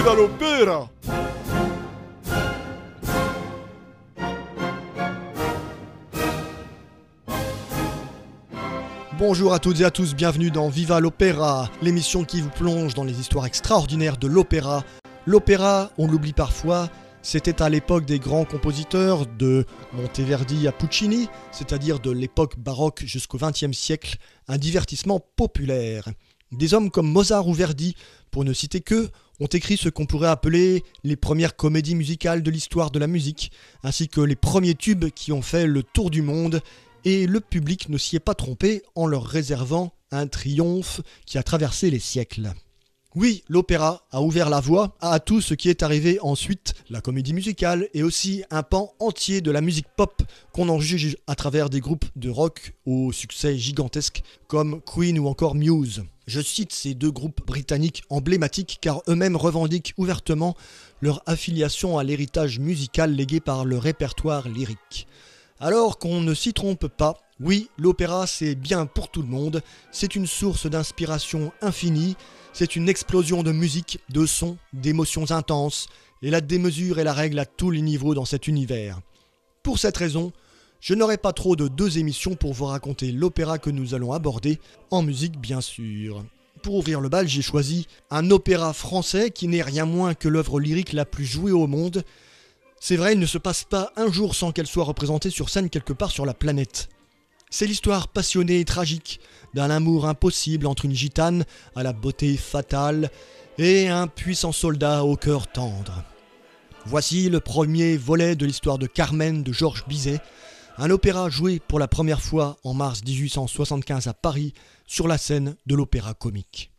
Viva l'opéra Bonjour à toutes et à tous, bienvenue dans Viva l'Opéra, l'émission qui vous plonge dans les histoires extraordinaires de l'opéra. L'opéra, on l'oublie parfois, c'était à l'époque des grands compositeurs, de Monteverdi à Puccini, c'est-à-dire de l'époque baroque jusqu'au XXe siècle, un divertissement populaire. Des hommes comme Mozart ou Verdi, pour ne citer que, ont écrit ce qu'on pourrait appeler les premières comédies musicales de l'histoire de la musique, ainsi que les premiers tubes qui ont fait le tour du monde et le public ne s'y est pas trompé en leur réservant un triomphe qui a traversé les siècles. Oui, l'opéra a ouvert la voie à tout ce qui est arrivé ensuite, la comédie musicale et aussi un pan entier de la musique pop qu'on en juge à travers des groupes de rock au succès gigantesque comme Queen ou encore Muse. Je cite ces deux groupes britanniques emblématiques car eux-mêmes revendiquent ouvertement leur affiliation à l'héritage musical légué par le répertoire lyrique. Alors qu'on ne s'y trompe pas, oui, l'opéra c'est bien pour tout le monde, c'est une source d'inspiration infinie, c'est une explosion de musique, de sons, d'émotions intenses, et la démesure est la règle à tous les niveaux dans cet univers. Pour cette raison, je n'aurai pas trop de deux émissions pour vous raconter l'opéra que nous allons aborder, en musique bien sûr. Pour ouvrir le bal, j'ai choisi un opéra français qui n'est rien moins que l'œuvre lyrique la plus jouée au monde, c'est vrai, il ne se passe pas un jour sans qu'elle soit représentée sur scène quelque part sur la planète. C'est l'histoire passionnée et tragique d'un amour impossible entre une gitane à la beauté fatale et un puissant soldat au cœur tendre. Voici le premier volet de l'histoire de Carmen de Georges Bizet, un opéra joué pour la première fois en mars 1875 à Paris sur la scène de l'opéra comique.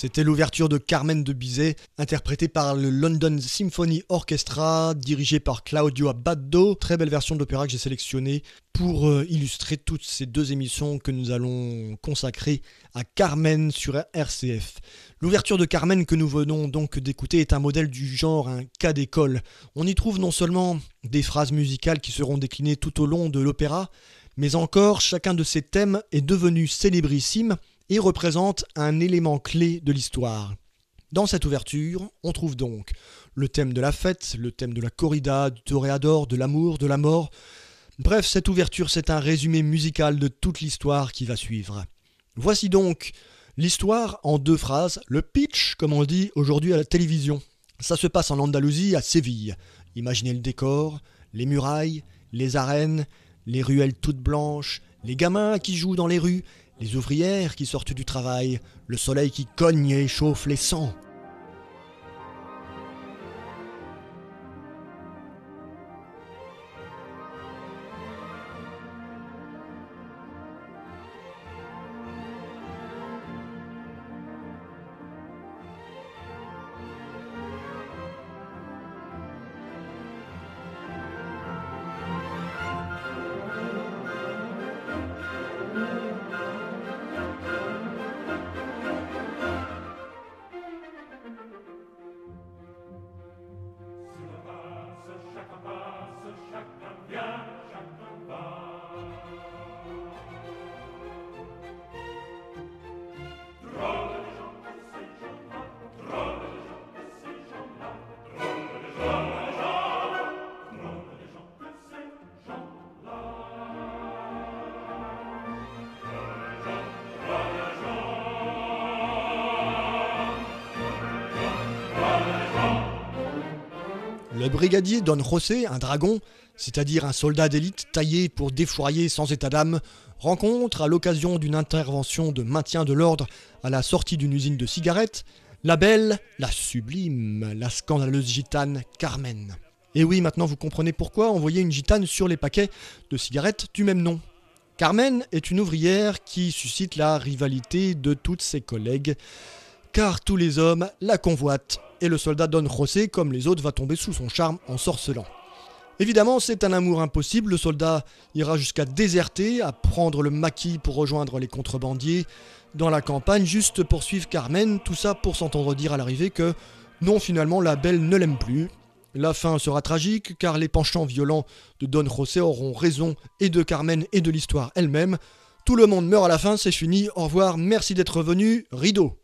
C'était l'ouverture de Carmen de Bizet, interprétée par le London Symphony Orchestra, dirigé par Claudio Abbado. Très belle version de l'opéra que j'ai sélectionnée pour euh, illustrer toutes ces deux émissions que nous allons consacrer à Carmen sur RCF. L'ouverture de Carmen que nous venons donc d'écouter est un modèle du genre, un cas d'école. On y trouve non seulement des phrases musicales qui seront déclinées tout au long de l'opéra, mais encore chacun de ces thèmes est devenu célébrissime et représente un élément clé de l'histoire. Dans cette ouverture, on trouve donc le thème de la fête, le thème de la corrida, du toréador, de l'amour, de la mort. Bref, cette ouverture, c'est un résumé musical de toute l'histoire qui va suivre. Voici donc l'histoire en deux phrases, le pitch, comme on dit aujourd'hui à la télévision. Ça se passe en Andalousie, à Séville. Imaginez le décor, les murailles, les arènes, les ruelles toutes blanches, les gamins qui jouent dans les rues, les ouvrières qui sortent du travail, le soleil qui cogne et chauffe les sangs. Le brigadier Don José, un dragon, c'est-à-dire un soldat d'élite taillé pour défourailler sans état d'âme, rencontre, à l'occasion d'une intervention de maintien de l'ordre à la sortie d'une usine de cigarettes, la belle, la sublime, la scandaleuse gitane Carmen. Et oui, maintenant vous comprenez pourquoi envoyer une gitane sur les paquets de cigarettes du même nom. Carmen est une ouvrière qui suscite la rivalité de toutes ses collègues, car tous les hommes la convoitent et le soldat Don José, comme les autres, va tomber sous son charme en sorcelant. Évidemment, c'est un amour impossible, le soldat ira jusqu'à déserter, à prendre le maquis pour rejoindre les contrebandiers dans la campagne, juste pour suivre Carmen, tout ça pour s'entendre dire à l'arrivée que non, finalement, la belle ne l'aime plus. La fin sera tragique, car les penchants violents de Don José auront raison et de Carmen et de l'histoire elle-même. Tout le monde meurt à la fin, c'est fini, au revoir, merci d'être venu, rideau.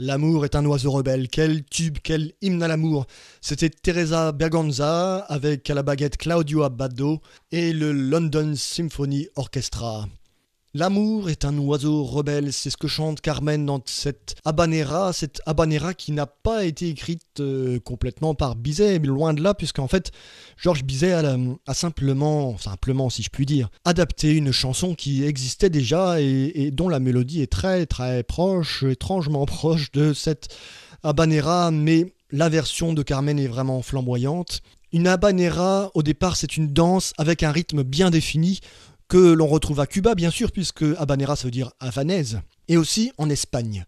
L'amour est un oiseau rebelle. Quel tube, quel hymne à l'amour. C'était Teresa Berganza avec à la baguette Claudio Abbado et le London Symphony Orchestra. L'amour est un oiseau rebelle, c'est ce que chante Carmen dans cette habanera, cette habanera qui n'a pas été écrite euh, complètement par Bizet, mais loin de là, puisqu'en fait, Georges Bizet a, simplement, simplement si je puis dire, adapté une chanson qui existait déjà et, dont la mélodie est très très proche, étrangement proche de cette habanera, mais la version de Carmen est vraiment flamboyante. Une habanera, au départ, c'est une danse avec un rythme bien défini, que l'on retrouve à Cuba, bien sûr, puisque habanera ça veut dire havanaise, et aussi en Espagne.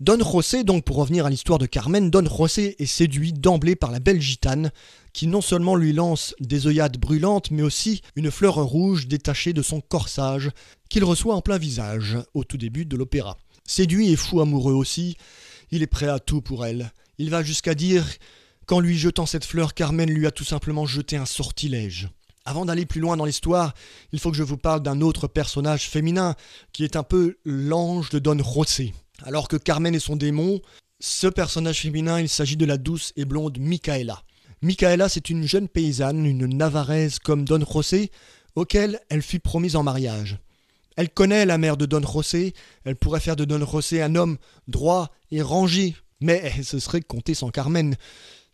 Don José, donc pour revenir à l'histoire de Carmen, Don José est séduit d'emblée par la belle gitane, qui non seulement lui lance des œillades brûlantes, mais aussi une fleur rouge détachée de son corsage, qu'il reçoit en plein visage au tout début de l'opéra. Séduit et fou amoureux aussi, il est prêt à tout pour elle. Il va jusqu'à dire qu'en lui jetant cette fleur, Carmen lui a tout simplement jeté un sortilège. Avant d'aller plus loin dans l'histoire, il faut que je vous parle d'un autre personnage féminin qui est un peu l'ange de Don José. Alors que Carmen est son démon, ce personnage féminin, il s'agit de la douce et blonde Micaela. Micaela, c'est une jeune paysanne, une navarraise comme Don José, auquel elle fut promise en mariage. Elle connaît la mère de Don José, elle pourrait faire de Don José un homme droit et rangé, mais ce serait compter sans Carmen.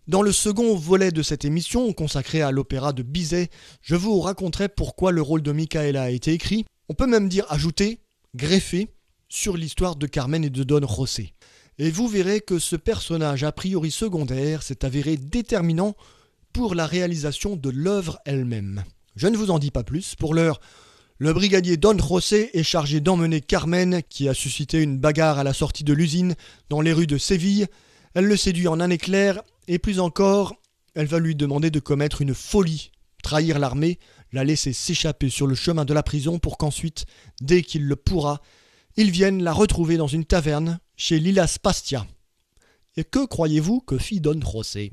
Dans le second volet de cette émission, consacré à l'opéra de Bizet, je vous raconterai pourquoi le rôle de Michaela a été écrit, on peut même dire ajouté, greffé, sur l'histoire de Carmen et de Don José. Et vous verrez que ce personnage a priori secondaire s'est avéré déterminant pour la réalisation de l'œuvre elle-même. Je ne vous en dis pas plus, pour l'heure, le brigadier Don José est chargé d'emmener Carmen, qui a suscité une bagarre à la sortie de l'usine, dans les rues de Séville. Elle le séduit en un éclair et plus encore, elle va lui demander de commettre une folie, trahir l'armée, la laisser s'échapper sur le chemin de la prison pour qu'ensuite, dès qu'il le pourra, il vienne la retrouver dans une taverne chez Lila Spastia. Et que croyez-vous que fit Don José?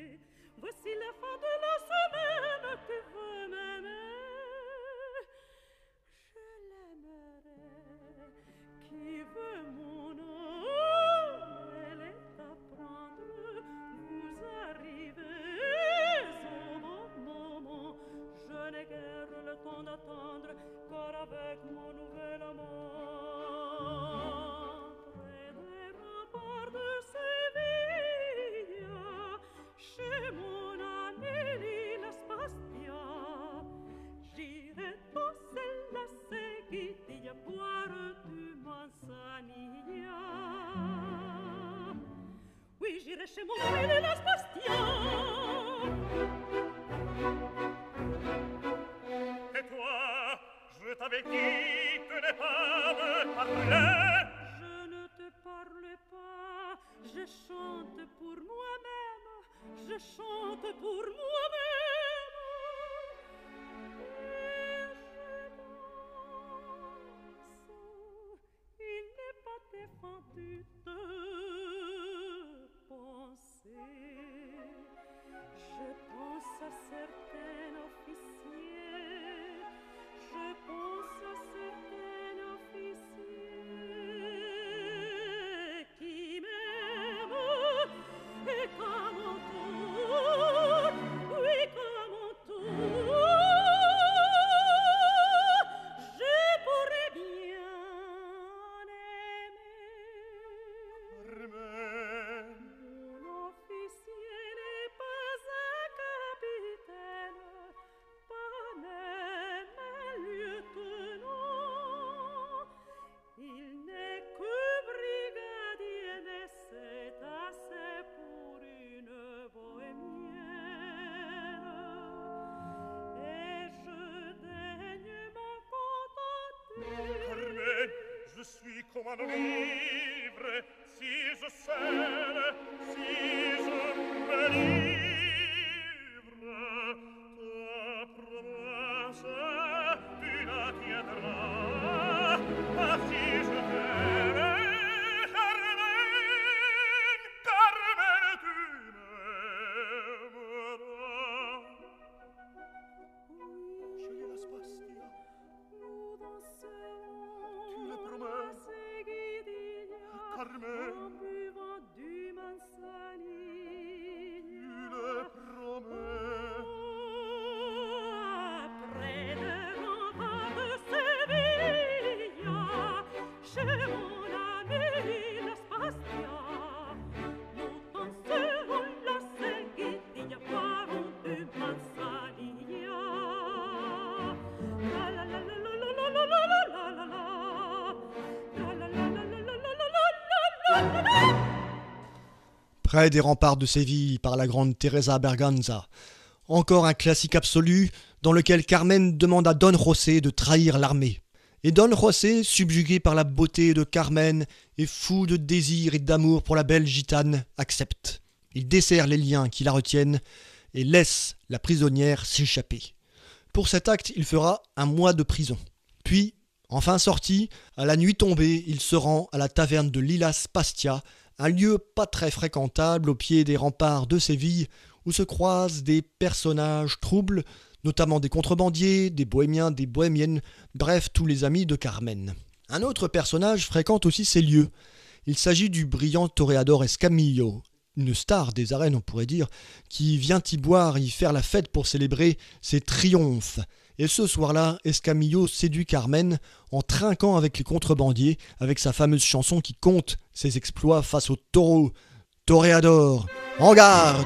Voici la fin de la semaine que vous m'aimez. Je l'aimerai qui veut mon âme. Elle est à prendre. Vous arrivez au bon moment. Je n'ai guère le temps d'attendre car avec moi Spastia. Et toi, je t'avais dit que ne pas me parler. Je ne te parle pas, je chante pour moi-même, je chante pour moi-même. Il n'est je suis comme un livre, si je sais, si je me livre. Près des remparts de Séville par la grande Teresa Berganza. Encore un classique absolu dans lequel Carmen demande à Don José de trahir l'armée. Et Don José, subjugué par la beauté de Carmen et fou de désir et d'amour pour la belle gitane, accepte. Il desserre les liens qui la retiennent et laisse la prisonnière s'échapper. Pour cet acte, il fera un mois de prison. Puis, enfin sorti, à la nuit tombée, il se rend à la taverne de Lilas Pastia, un lieu pas très fréquentable au pied des remparts de Séville, où se croisent des personnages troubles, notamment des contrebandiers, des bohémiens, des bohémiennes, bref tous les amis de Carmen. Un autre personnage fréquente aussi ces lieux. Il s'agit du brillant toréador Escamillo, une star des arènes on pourrait dire, qui vient y boire, y faire la fête pour célébrer ses triomphes. Et ce soir-là, Escamillo séduit Carmen en trinquant avec les contrebandiers, avec sa fameuse chanson qui compte ses exploits face au taureau. Toréador, en garde!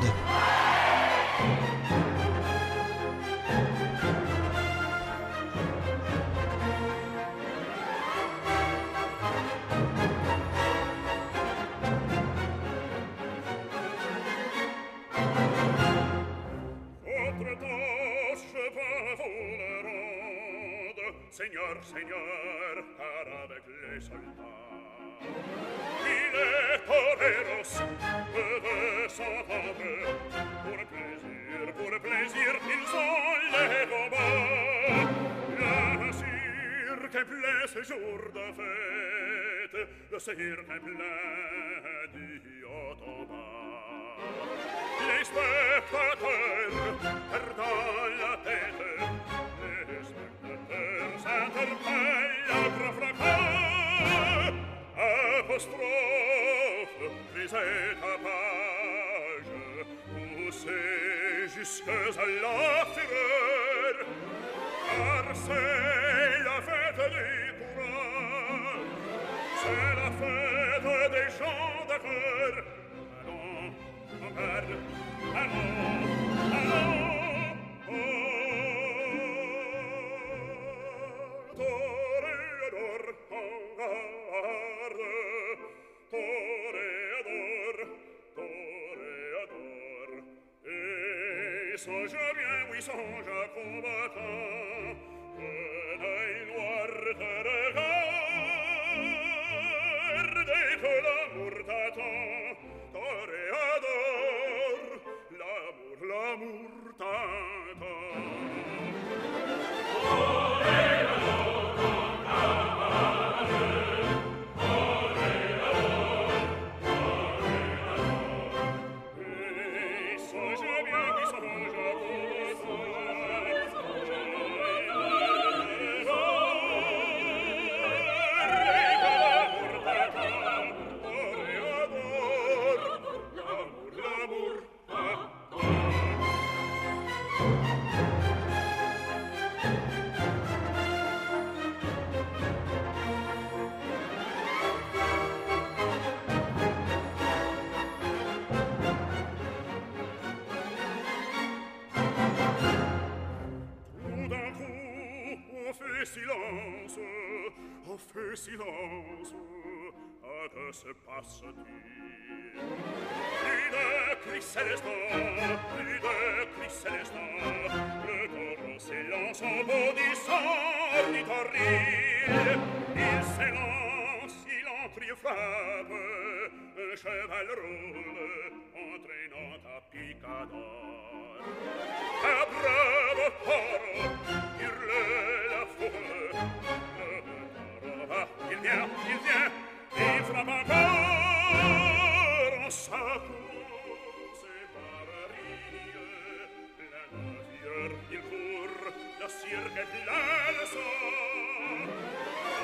Seigneur, Seigneur, car avec les soldats, il est toreros, peu de savants, pour plaisir, pour plaisir, ils sont les robots. Le cirque plein ce jour de fête, le cirque plein d'iotoma. Les spectateurs perdent catastrophe, les étapages, poussés jusqu'à la fureur, car c'est la fête des bourrins, c'est la fête des gens de cœur. Allons, on père, allons, Jésus, à que se passe-t-il Plus de cris célestins, plus de cris célestins, le coron s'élance en bondissant ornitoril. Il s'élance, il en un cheval roule, entraînant à picador. Un bravo, taureau, vient, il vient, et frappe encore en sa course et La navière, il court, la cirque et la leçon.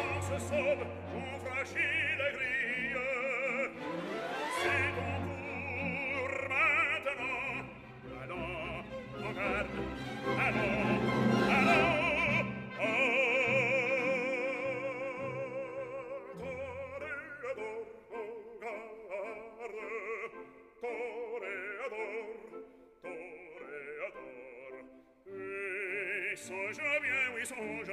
On se sauve, on franchit la grille. C'est bon pour maintenant, allons, garde songe bien, oui, songe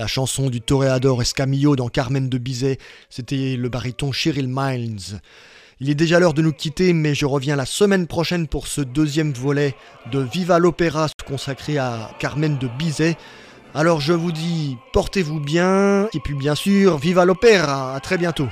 La chanson du toréador Escamillo dans Carmen de Bizet, c'était le baryton Cheryl Miles. Il est déjà l'heure de nous quitter, mais je reviens la semaine prochaine pour ce deuxième volet de Viva l'Opéra consacré à Carmen de Bizet. Alors je vous dis, portez-vous bien, et puis bien sûr, Viva l'Opéra, à très bientôt.